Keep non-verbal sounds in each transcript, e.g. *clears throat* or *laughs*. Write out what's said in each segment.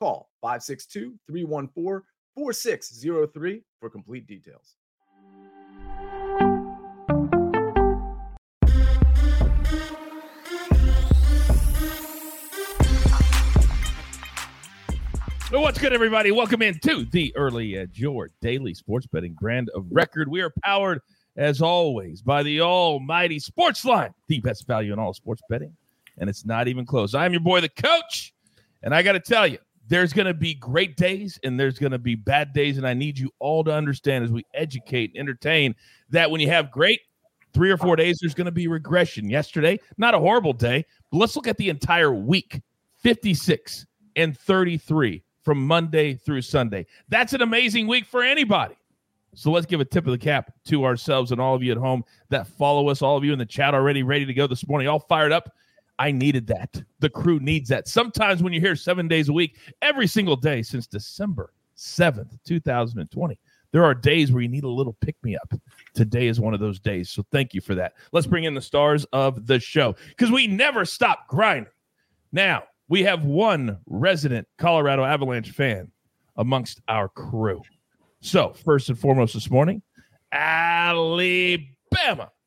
Call 562 314 4603 for complete details. What's good, everybody? Welcome into the Early Edge, your daily sports betting brand of record. We are powered, as always, by the almighty Sportsline, the best value in all sports betting. And it's not even close. I'm your boy, the coach. And I got to tell you, there's going to be great days and there's going to be bad days. And I need you all to understand as we educate and entertain that when you have great three or four days, there's going to be regression. Yesterday, not a horrible day, but let's look at the entire week 56 and 33 from Monday through Sunday. That's an amazing week for anybody. So let's give a tip of the cap to ourselves and all of you at home that follow us, all of you in the chat already ready to go this morning, all fired up. I needed that. The crew needs that. Sometimes when you're here seven days a week, every single day since December 7th, 2020, there are days where you need a little pick me up. Today is one of those days. So thank you for that. Let's bring in the stars of the show because we never stop grinding. Now, we have one resident Colorado Avalanche fan amongst our crew. So, first and foremost this morning, Alabama.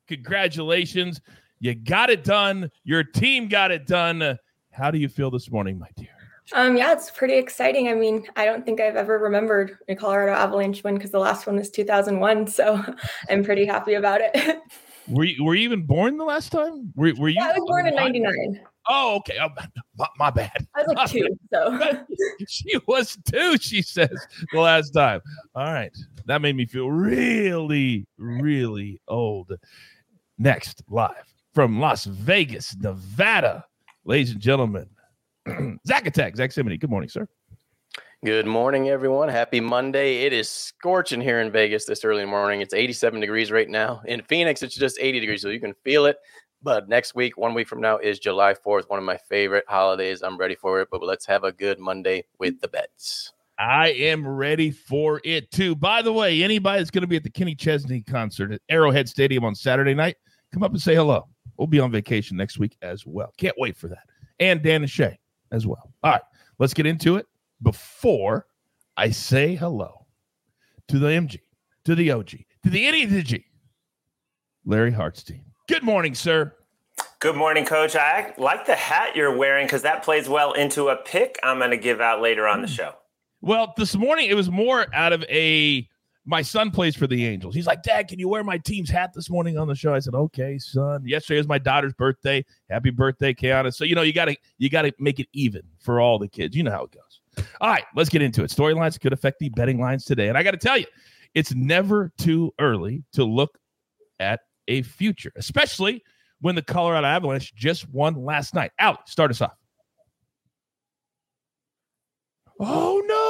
Congratulations. You got it done. Your team got it done. How do you feel this morning, my dear? Um, yeah, it's pretty exciting. I mean, I don't think I've ever remembered a Colorado Avalanche win because the last one was 2001. *laughs* So I'm pretty happy about it. *laughs* were you, were you even born the last time? Were, were you? Yeah, I was born in 99. Oh, okay. Oh, my, my, bad. I was like *laughs* two, so she was two. She says the last time. All right, that made me feel really, really old. Next, live from Las Vegas, Nevada, ladies and gentlemen, *clears throat* Zach Attack, Zach Cimini. Good morning, sir. Good morning, everyone. Happy Monday. It is scorching here in Vegas this early morning. It's 87 degrees right now. In Phoenix, it's just 80 degrees, so you can feel it. But next week, one week from now, is July 4th, one of my favorite holidays. I'm ready for it. But let's have a good Monday with the bets. I am ready for it too. By the way, anybody that's going to be at the Kenny Chesney concert at Arrowhead Stadium on Saturday night, come up and say hello. We'll be on vacation next week as well. Can't wait for that. And Dan and Shay as well. All right, let's get into it. Before I say hello to the MG, to the OG, to the idiot, the G, Larry Hartstein. Good morning, sir. Good morning, Coach. I like the hat you're wearing because that plays well into a pick I'm going to give out later on the hmm. show. Well, this morning it was more out of a. My son plays for the Angels. He's like, Dad, can you wear my team's hat this morning on the show? I said, Okay, son. Yesterday was my daughter's birthday. Happy birthday, Kiana. So you know you got to you got to make it even for all the kids. You know how it goes. All right, let's get into it. Storylines could affect the betting lines today, and I got to tell you, it's never too early to look at a future, especially when the Colorado Avalanche just won last night. Out, start us off. Oh no!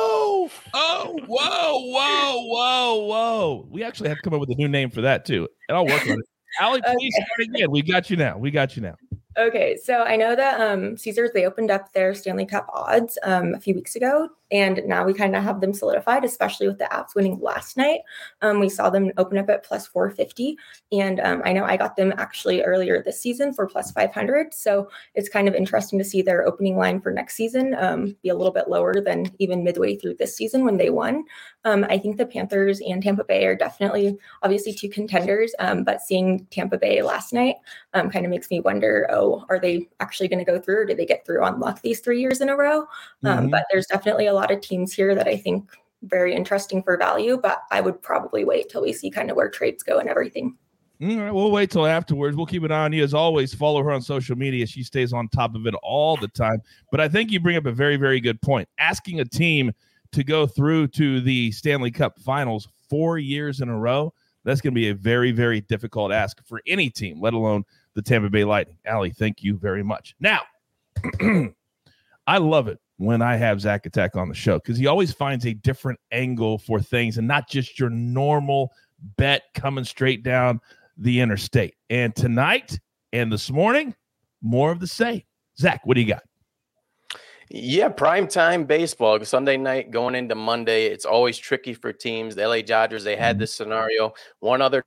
Oh whoa, whoa, whoa, whoa! We actually have to come up with a new name for that too, and I'll work on it. Allie, *laughs* please okay. start again. We got you now. We got you now. Okay, so I know that um, Caesars they opened up their Stanley Cup odds um, a few weeks ago, and now we kind of have them solidified, especially with the Avs winning last night. Um, we saw them open up at plus 450, and um, I know I got them actually earlier this season for plus 500. So it's kind of interesting to see their opening line for next season um, be a little bit lower than even midway through this season when they won. Um, I think the Panthers and Tampa Bay are definitely obviously two contenders, but seeing Tampa Bay last night kind of makes me wonder. Oh, are they actually going to go through or did they get through on luck these three years in a row? Um, mm-hmm. But there's definitely a lot of teams here that I think very interesting for value, but I would probably wait till we see kind of where trades go and everything. All right, we'll wait till afterwards. We'll keep an eye on you as always. Follow her on social media. She stays on top of it all the time. But I think you bring up a very, very good point. Asking a team to go through to the Stanley Cup finals four years in a row, that's going to be a very, very difficult ask for any team, let alone the Tampa Bay Lightning. Allie, thank you very much. Now, *clears throat* I love it when I have Zach Attack on the show because he always finds a different angle for things and not just your normal bet coming straight down the interstate. And tonight and this morning, more of the same. Zach, what do you got? Yeah, prime time baseball. Sunday night going into Monday. It's always tricky for teams. The LA Dodgers, they had mm-hmm. this scenario one other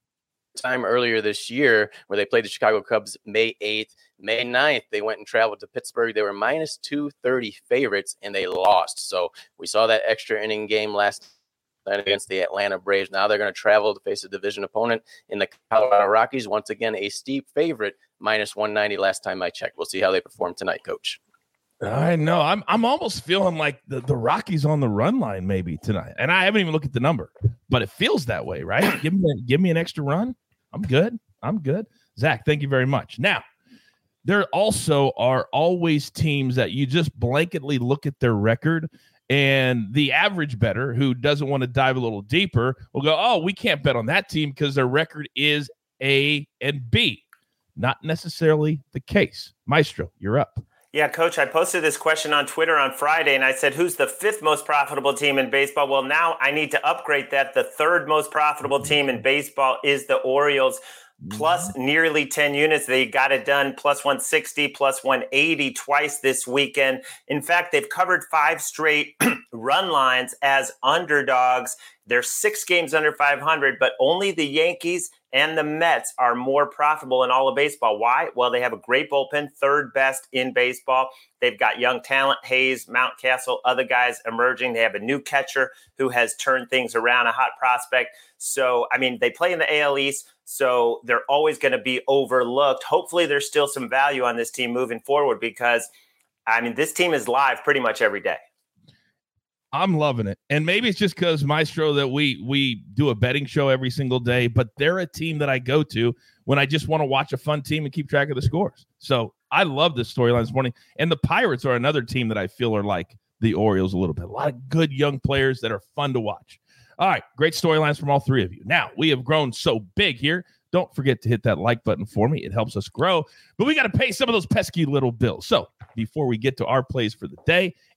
time earlier this year where they played the Chicago Cubs May 8th. May 9th, they went and traveled to Pittsburgh. They were minus 230 favorites and they lost. So we saw that extra inning game last night against the Atlanta Braves. Now they're going to travel to face a division opponent in the Colorado Rockies. Once again, a steep favorite, minus 190 last time I checked. We'll see how they perform tonight, coach. I know. I'm I'm almost feeling like the, the Rockies on the run line maybe tonight. And I haven't even looked at the number, but it feels that way, right? give me give me an extra run. I'm good. I'm good. Zach, thank you very much. Now, there also are always teams that you just blanketly look at their record and the average better who doesn't want to dive a little deeper will go, "Oh, we can't bet on that team because their record is A and B." Not necessarily the case. Maestro, you're up. Yeah, coach, I posted this question on Twitter on Friday and I said, Who's the fifth most profitable team in baseball? Well, now I need to upgrade that. The third most profitable team in baseball is the Orioles, plus mm-hmm. nearly 10 units. They got it done plus 160, plus 180 twice this weekend. In fact, they've covered five straight *clears throat* run lines as underdogs. They're six games under 500, but only the Yankees and the Mets are more profitable in all of baseball. Why? Well, they have a great bullpen, third best in baseball. They've got young talent, Hays, Mountcastle, other guys emerging. They have a new catcher who has turned things around, a hot prospect. So, I mean, they play in the AL East, so they're always going to be overlooked. Hopefully, there's still some value on this team moving forward because, I mean, this team is live pretty much every day. I'm loving it. And maybe it's just because Maestro that we we do a betting show every single day, but they're a team that I go to when I just want to watch a fun team and keep track of the scores. So I love this storyline this morning. And the Pirates are another team that I feel are like the Orioles a little bit. A lot of good young players that are fun to watch. All right, great storylines from all three of you. Now we have grown so big here. Don't forget to hit that like button for me. It helps us grow, but we got to pay some of those pesky little bills. So before we get to our plays for the day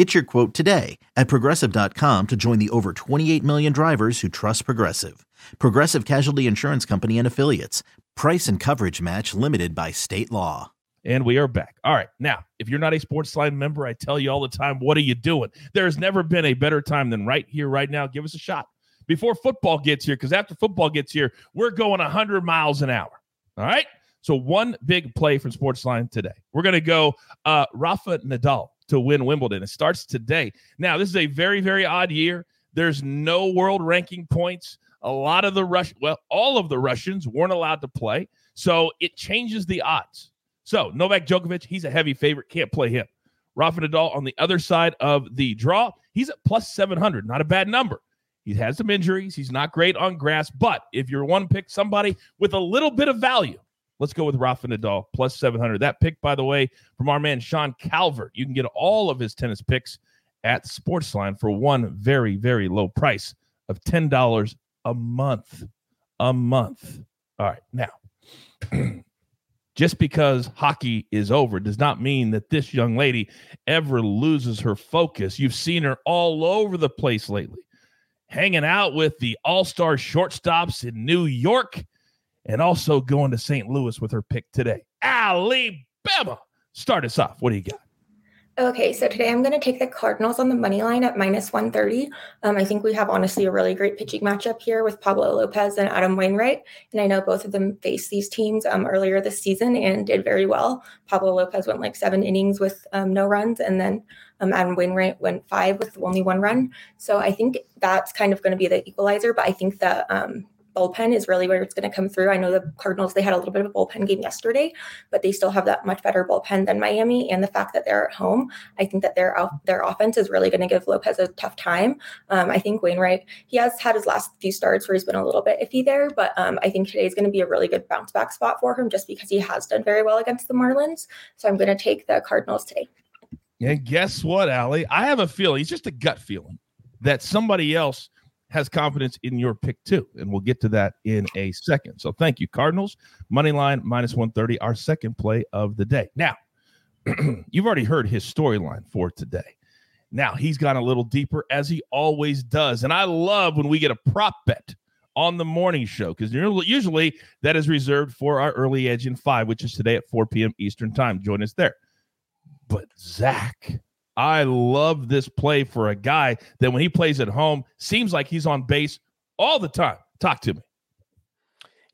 Get your quote today at progressive.com to join the over 28 million drivers who trust Progressive. Progressive Casualty Insurance Company and Affiliates. Price and coverage match limited by state law. And we are back. All right. Now, if you're not a Sportsline member, I tell you all the time, what are you doing? There has never been a better time than right here, right now. Give us a shot before football gets here, because after football gets here, we're going 100 miles an hour. All right. So, one big play from Sportsline today. We're going to go uh, Rafa Nadal to win Wimbledon. It starts today. Now, this is a very, very odd year. There's no world ranking points. A lot of the Rush, well, all of the Russians weren't allowed to play. So it changes the odds. So Novak Djokovic, he's a heavy favorite. Can't play him. Rafa Nadal on the other side of the draw, he's at plus 700. Not a bad number. He has some injuries. He's not great on grass. But if you're one pick somebody with a little bit of value, Let's go with Rafa Nadal plus 700. That pick, by the way, from our man Sean Calvert. You can get all of his tennis picks at Sportsline for one very, very low price of $10 a month. A month. All right. Now, *clears throat* just because hockey is over does not mean that this young lady ever loses her focus. You've seen her all over the place lately, hanging out with the all star shortstops in New York and also going to St. Louis with her pick today. Alabama. Start us off. What do you got? Okay, so today I'm going to take the Cardinals on the money line at minus 130. Um, I think we have honestly a really great pitching matchup here with Pablo Lopez and Adam Wainwright. And I know both of them faced these teams um, earlier this season and did very well. Pablo Lopez went like seven innings with um, no runs, and then um, Adam Wainwright went five with only one run. So I think that's kind of going to be the equalizer. But I think that um, bullpen is really where it's going to come through. I know the Cardinals, they had a little bit of a bullpen game yesterday, but they still have that much better bullpen than Miami. And the fact that they're at home, I think that their, their offense is really going to give Lopez a tough time. Um, I think Wainwright, he has had his last few starts where he's been a little bit iffy there, but um, I think today is going to be a really good bounce back spot for him just because he has done very well against the Marlins. So I'm going to take the Cardinals today. And guess what, Allie? I have a feeling, it's just a gut feeling that somebody else has confidence in your pick too. And we'll get to that in a second. So thank you, Cardinals. Money line minus 130, our second play of the day. Now, *clears throat* you've already heard his storyline for today. Now, he's gone a little deeper as he always does. And I love when we get a prop bet on the morning show because usually that is reserved for our early edge in five, which is today at 4 p.m. Eastern Time. Join us there. But Zach, I love this play for a guy that when he plays at home seems like he's on base all the time. Talk to me.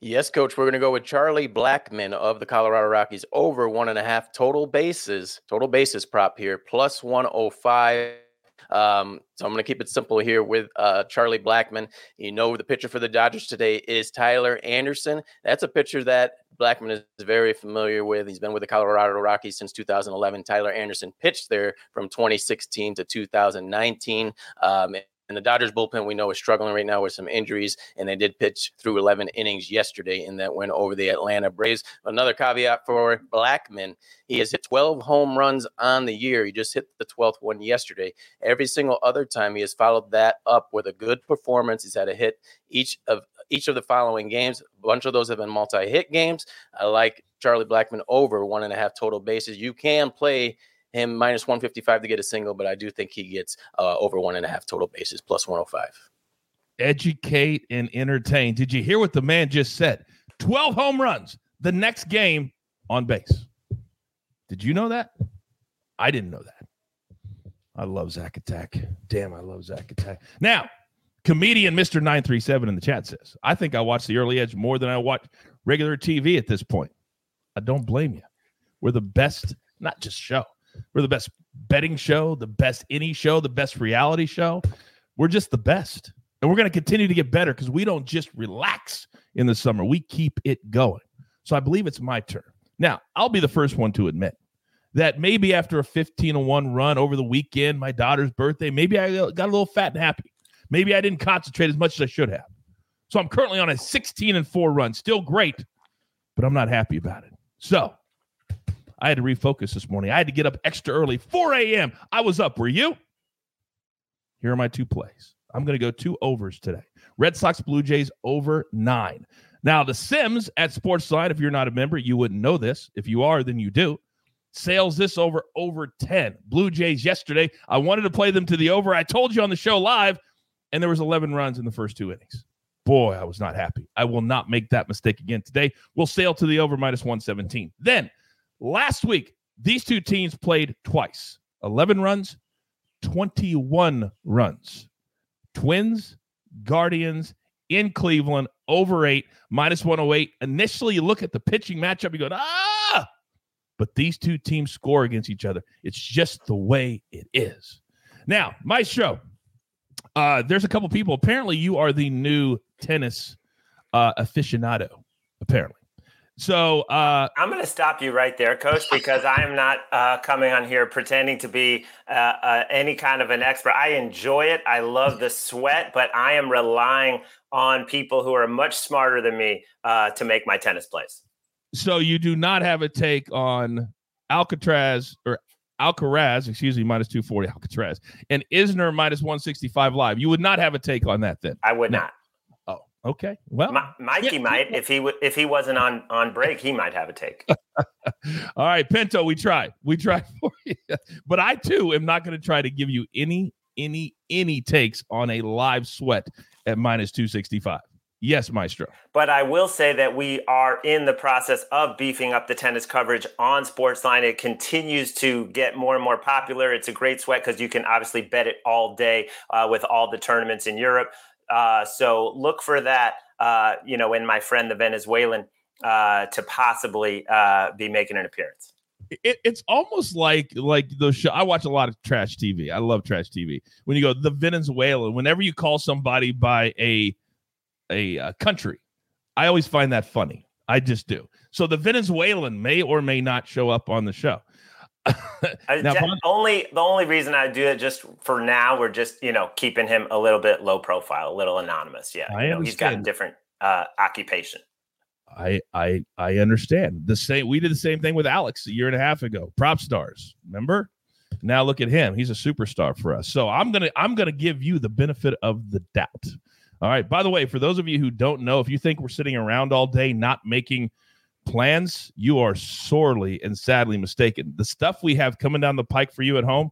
Yes, coach. We're going to go with Charlie Blackmon of the Colorado Rockies over one and a half total bases, total bases prop here, plus 105. Um, so I'm going to keep it simple here with uh, Charlie Blackmon. You know, the pitcher for the Dodgers today is Tyler Anderson. That's a pitcher that Blackmon is very familiar with. He's been with the Colorado Rockies since 2011. Tyler Anderson pitched there from 2016 to 2019. Um, and the Dodgers bullpen we know is struggling right now with some injuries, and they did pitch through 11 innings yesterday in that win over the Atlanta Braves. Another caveat for Blackmon: he has hit 12 home runs on the year. He just hit the 12th one yesterday. Every single other time, he has followed that up with a good performance. He's had a hit each of each of the following games. A bunch of those have been multi-hit games. I like Charlie Blackmon over one and a half total bases. You can play him minus 155 to get a single, but I do think he gets uh, over one and a half total bases plus 105. Educate and entertain. Did you hear what the man just said? 12 home runs the next game on base. Did you know that? I didn't know that. I love Zach Attack. Damn, I love Zach Attack. Now, comedian Mr. 937 in the chat says, I think I watch the early edge more than I watch regular TV at this point. I don't blame you. We're the best, not just show, we're the best betting show, the best any show, the best reality show. We're just the best. And we're going to continue to get better because we don't just relax in the summer, we keep it going. So I believe it's my turn. Now, I'll be the first one to admit that maybe after a 15 1 run over the weekend, my daughter's birthday, maybe I got a little fat and happy. Maybe I didn't concentrate as much as I should have. So I'm currently on a 16 and 4 run. Still great, but I'm not happy about it. So I had to refocus this morning. I had to get up extra early, 4 a.m. I was up. Were you? Here are my two plays. I'm going to go two overs today. Red Sox Blue Jays over nine. Now, the Sims at Sportsline, if you're not a member, you wouldn't know this. If you are, then you do. Sales this over over 10. Blue Jays yesterday. I wanted to play them to the over. I told you on the show live and there was 11 runs in the first two innings. Boy, I was not happy. I will not make that mistake again today. We'll sail to the over minus 117. Then last week, these two teams played twice 11 runs, 21 runs. Twins, Guardians in Cleveland, over eight, minus 108. Initially, you look at the pitching matchup, you go, ah, but these two teams score against each other. It's just the way it is. Now, my show, uh, there's a couple people. Apparently, you are the new tennis uh, aficionado. Apparently, so uh, I'm going to stop you right there, Coach, because I am not uh, coming on here pretending to be uh, uh, any kind of an expert. I enjoy it. I love the sweat, but I am relying on people who are much smarter than me uh, to make my tennis plays. So you do not have a take on Alcatraz or Alcaraz, excuse me, minus 240 Alcatraz, and Isner minus 165 live. You would not have a take on that then. I would no. not. Okay. Well, My, Mikey yeah, might if he w- if he wasn't on on break, he might have a take. *laughs* All right, Pinto, we tried. We tried *laughs* for you, but I too am not going to try to give you any any any takes on a live sweat at minus 265. Yes, Maestro. But I will say that we are in the process of beefing up the tennis coverage on Sportsline. It continues to get more and more popular. It's a great sweat because you can obviously bet it all day uh, with all the tournaments in Europe. Uh, so look for that, uh, you know, in my friend the Venezuelan uh, to possibly uh, be making an appearance. It, it's almost like like the show. I watch a lot of trash TV. I love trash TV. When you go the Venezuelan, whenever you call somebody by a a uh, country. I always find that funny. I just do. So the Venezuelan may or may not show up on the show. Now, only the only reason I do it just for now, we're just you know keeping him a little bit low profile, a little anonymous. Yeah, I you know, he's got a different uh, occupation. I I I understand the same. We did the same thing with Alex a year and a half ago. Prop stars, remember? Now look at him. He's a superstar for us. So I'm gonna I'm gonna give you the benefit of the doubt. All right. By the way, for those of you who don't know, if you think we're sitting around all day not making plans, you are sorely and sadly mistaken. The stuff we have coming down the pike for you at home,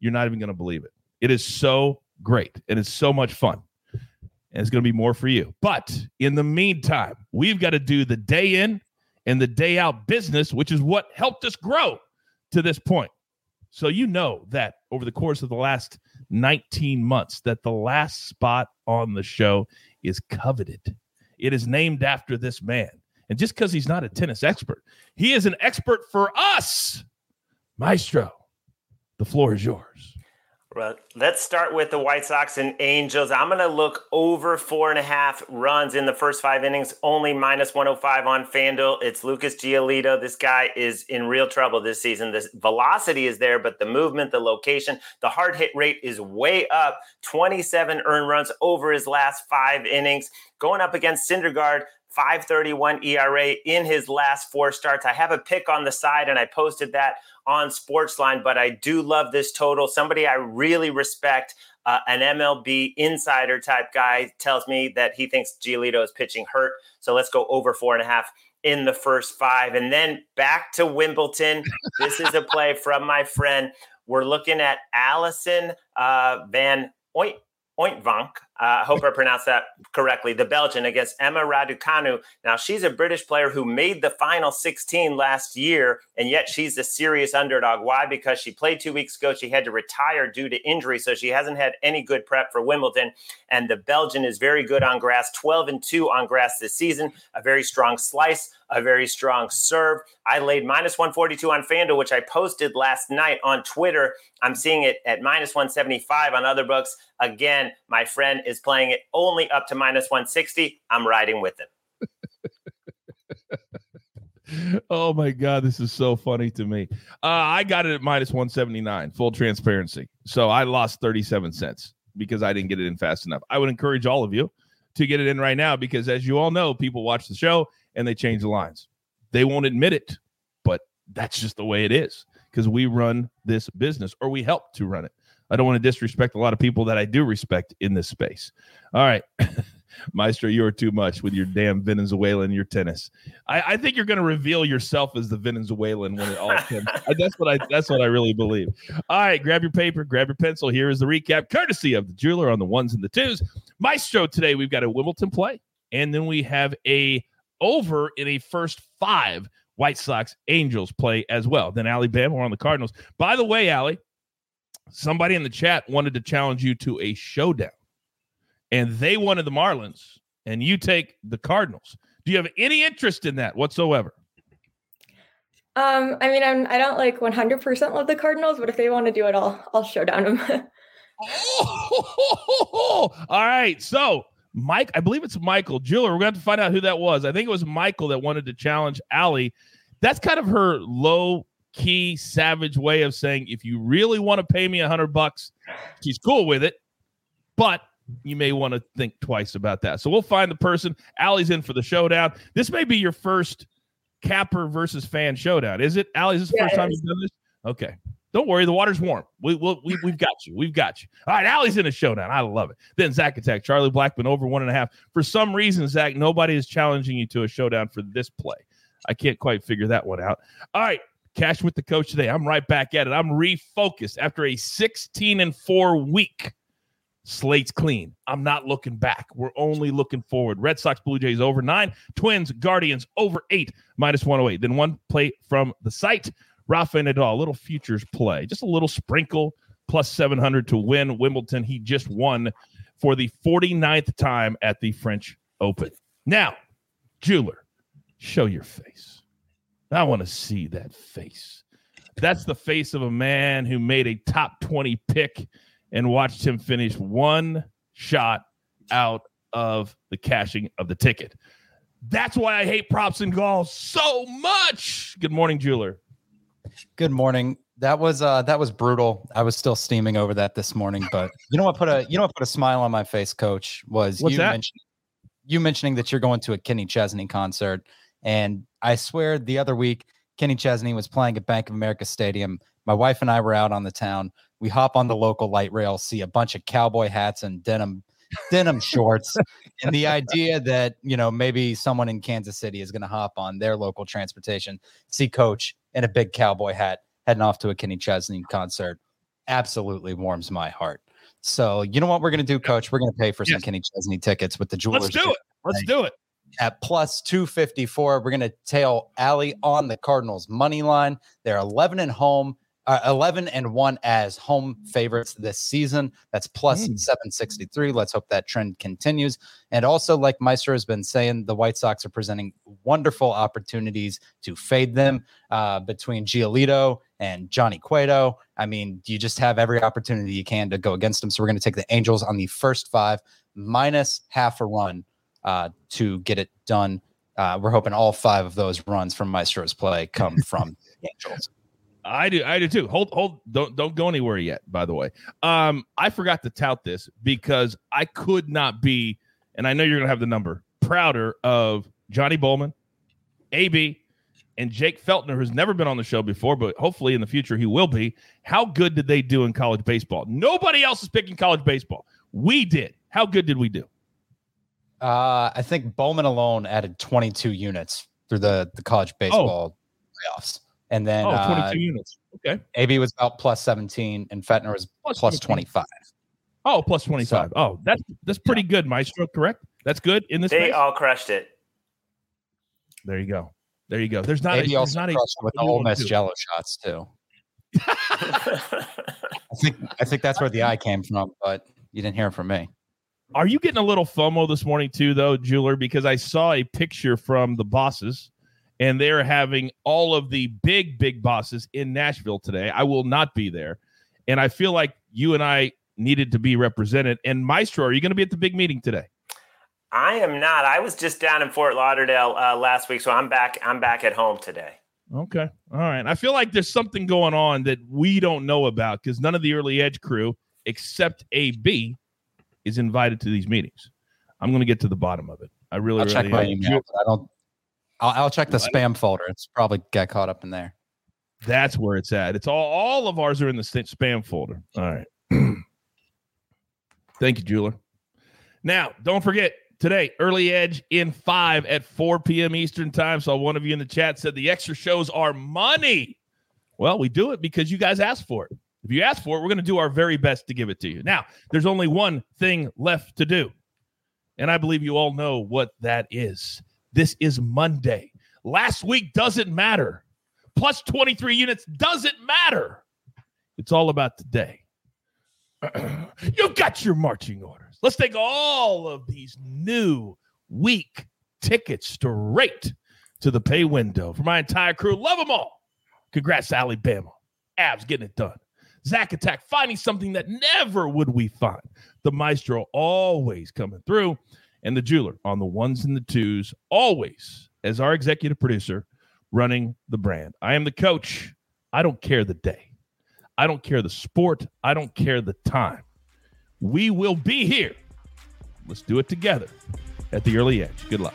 you're not even going to believe it. It is so great and it's so much fun. And it's going to be more for you. But in the meantime, we've got to do the day in and the day out business, which is what helped us grow to this point. So you know that over the course of the last 19 months that the last spot on the show is coveted. It is named after this man. And just because he's not a tennis expert, he is an expert for us. Maestro, the floor is yours. Well, let's start with the White Sox and Angels. I'm going to look over four and a half runs in the first five innings, only minus 105 on FanDuel. It's Lucas Giolito. This guy is in real trouble this season. The velocity is there, but the movement, the location, the hard hit rate is way up 27 earned runs over his last five innings. Going up against Syndergaard, 531 ERA in his last four starts. I have a pick on the side and I posted that on Sportsline, but I do love this total. Somebody I really respect, uh, an MLB insider type guy, tells me that he thinks Giolito is pitching hurt. So let's go over four and a half in the first five. And then back to Wimbledon. this is a play from my friend. We're looking at Alison uh, Van Oint. Ointvank, uh, I hope I pronounced that correctly, the Belgian against Emma Raducanu. Now, she's a British player who made the final 16 last year, and yet she's a serious underdog. Why? Because she played two weeks ago. She had to retire due to injury, so she hasn't had any good prep for Wimbledon. And the Belgian is very good on grass, 12 and 2 on grass this season, a very strong slice, a very strong serve. I laid minus 142 on FanDuel, which I posted last night on Twitter. I'm seeing it at minus 175 on other books. Again, my friend is playing it only up to minus 160. I'm riding with him. *laughs* oh my god this is so funny to me. Uh, i got it at minus 179 full transparency. So i lost 37 cents because i didn't get it in fast enough. I would encourage all of you to get it in right now because as you all know people watch the show and they change the lines. They won't admit it but that's just the way it is because we run this business or we help to run it I don't want to disrespect a lot of people that I do respect in this space. All right. *laughs* Maestro, you are too much with your damn Venezuelan, your tennis. I, I think you're going to reveal yourself as the Venezuelan when it all *laughs* comes. Uh, that's what I. That's what I really believe. All right, grab your paper, grab your pencil. Here is the recap, courtesy of the jeweler on the ones and the twos. Maestro, today we've got a Wimbledon play, and then we have a over in a first five White Sox Angels play as well. Then Alabama, on the Cardinals. By the way, Allie, somebody in the chat wanted to challenge you to a showdown, and they wanted the Marlins, and you take the Cardinals. Do you have any interest in that whatsoever? Um, I mean, I'm I don't like 100% love the Cardinals, but if they want to do it, I'll I'll show down them. oh, *laughs* *laughs* all right. So Mike, I believe it's Michael Jeweler. We're going to have to find out who that was. I think it was Michael that wanted to challenge Allie. That's kind of her low key savage way of saying if you really want to pay me a hundred bucks, she's cool with it, but you may want to think twice about that. So we'll find the person. Allie's in for the showdown. This may be your first capper versus fan showdown. Is it? Allie, is this the yeah, first time you've done this? Okay. Don't worry, the water's warm. We, we'll, we, we've got you. We've got you. All right, Allie's in a showdown. I love it. Then Zach Attack, Charlie Blackmon over one and a half. For some reason, Zach, nobody is challenging you to a showdown for this play. I can't quite figure that one out. All right, Cash with the coach today. I'm right back at it. I'm refocused after a 16 and 4 week. Slate's clean. I'm not looking back. We're only looking forward. Red Sox, Blue Jays over nine. Twins, Guardians over eight, minus 108. Then one play from the site. Rafa Nadal, little futures play, just a little sprinkle, plus 700 to win Wimbledon. He just won for the 49th time at the French Open. Now, jeweler, show your face. I want to see that face. That's the face of a man who made a top 20 pick and watched him finish one shot out of the cashing of the ticket. That's why I hate props and golf so much. Good morning, jeweler. Good morning. That was uh that was brutal. I was still steaming over that this morning, but you know what put a you know what put a smile on my face, coach, was What's you that? mentioning you mentioning that you're going to a Kenny Chesney concert. And I swear the other week, Kenny Chesney was playing at Bank of America Stadium. My wife and I were out on the town. We hop on the local light rail, see a bunch of cowboy hats and denim denim *laughs* shorts and the idea that you know maybe someone in kansas city is going to hop on their local transportation see coach in a big cowboy hat heading off to a kenny chesney concert absolutely warms my heart so you know what we're going to do coach we're going to pay for some Yes. kenny chesney tickets with the jewelers Let's do it. Let's do it. At plus 254 we're going to tail Allie on the cardinals money line. They're 11 and home uh, 11 and 1 as home favorites this season. That's plus Mm. 763 let's hope that trend continues. And also like Maestro has been saying the white sox are presenting wonderful opportunities to fade them uh, between giolito and johnny cueto. I mean you just have every opportunity you can to go against them. So we're going to take the angels on the first five minus half a run uh, to get it done. Uh, we're hoping all five of those runs from Maestro's play come *laughs* from the Angels. I do. I do too. Hold, hold. Don't, don't go anywhere yet. By the way, um, I forgot to tout this because I could not be, and I know you're gonna have the number prouder of Johnny Bowman, AB, and Jake Feltner, who's never been on the show before, but hopefully in the future he will be. How good did they do in college baseball? Nobody else is picking college baseball. We did. How good did we do? Uh, I think Bowman alone added 22 units through the, the college baseball playoffs. And then Oh, uh, 22 units. Okay. AB was about plus 17 and Fetner was plus 25. Oh, plus 25. oh, that's that's pretty good, Maestro. Correct? That's good in this They space? all crushed it. There you go. There you go. There's not a, AB there's also not a with the anyone Ole Miss Jello shots too. *laughs* I think I think that's where the eye came from, but you didn't hear it from me. Are you getting a little FOMO this morning too, though, jeweler? Because I saw a picture from the bosses, and they're having all of the big, big bosses in Nashville today. I will not be there, and I feel like you and I needed to be represented. And Maestro, are you going to be at the big meeting today? I am not. I was just down in Fort Lauderdale uh, last week, so I'm back. I'm back at home today. Okay. All right. I feel like there's something going on that we don't know about because none of the early edge crew, except AB, is invited to these meetings. I'm going to get to the bottom of it. I really, I'll really check my am. email. I don't. I'll, I'll check the spam folder. It's probably got caught up in there. That's where it's at. It's all all of ours are in the spam folder. All right. *clears throat* Thank you, jeweler. Now, don't forget today, early edge in five at 4 p.m. Eastern time. So one of you in the chat said the extra shows are money. Well, we do it because you guys asked for it. If you ask for it, we're going to do our very best to give it to you. Now, there's only one thing left to do. And I believe you all know what that is. This is Monday. Last week doesn't matter. Plus 23 units doesn't matter. It's all about today. *clears throat* You've got your marching orders. Let's take all of these new week tickets straight to the pay window for my entire crew. Love them all. Congrats Alabama. Abs getting it done. Zach Attack finding something that never would we find. The Maestro always coming through. And the jeweler on the ones and the twos, always as our executive producer running the brand. I am the coach. I don't care the day. I don't care the sport. I don't care the time. We will be here. Let's do it together at the early edge. Good luck.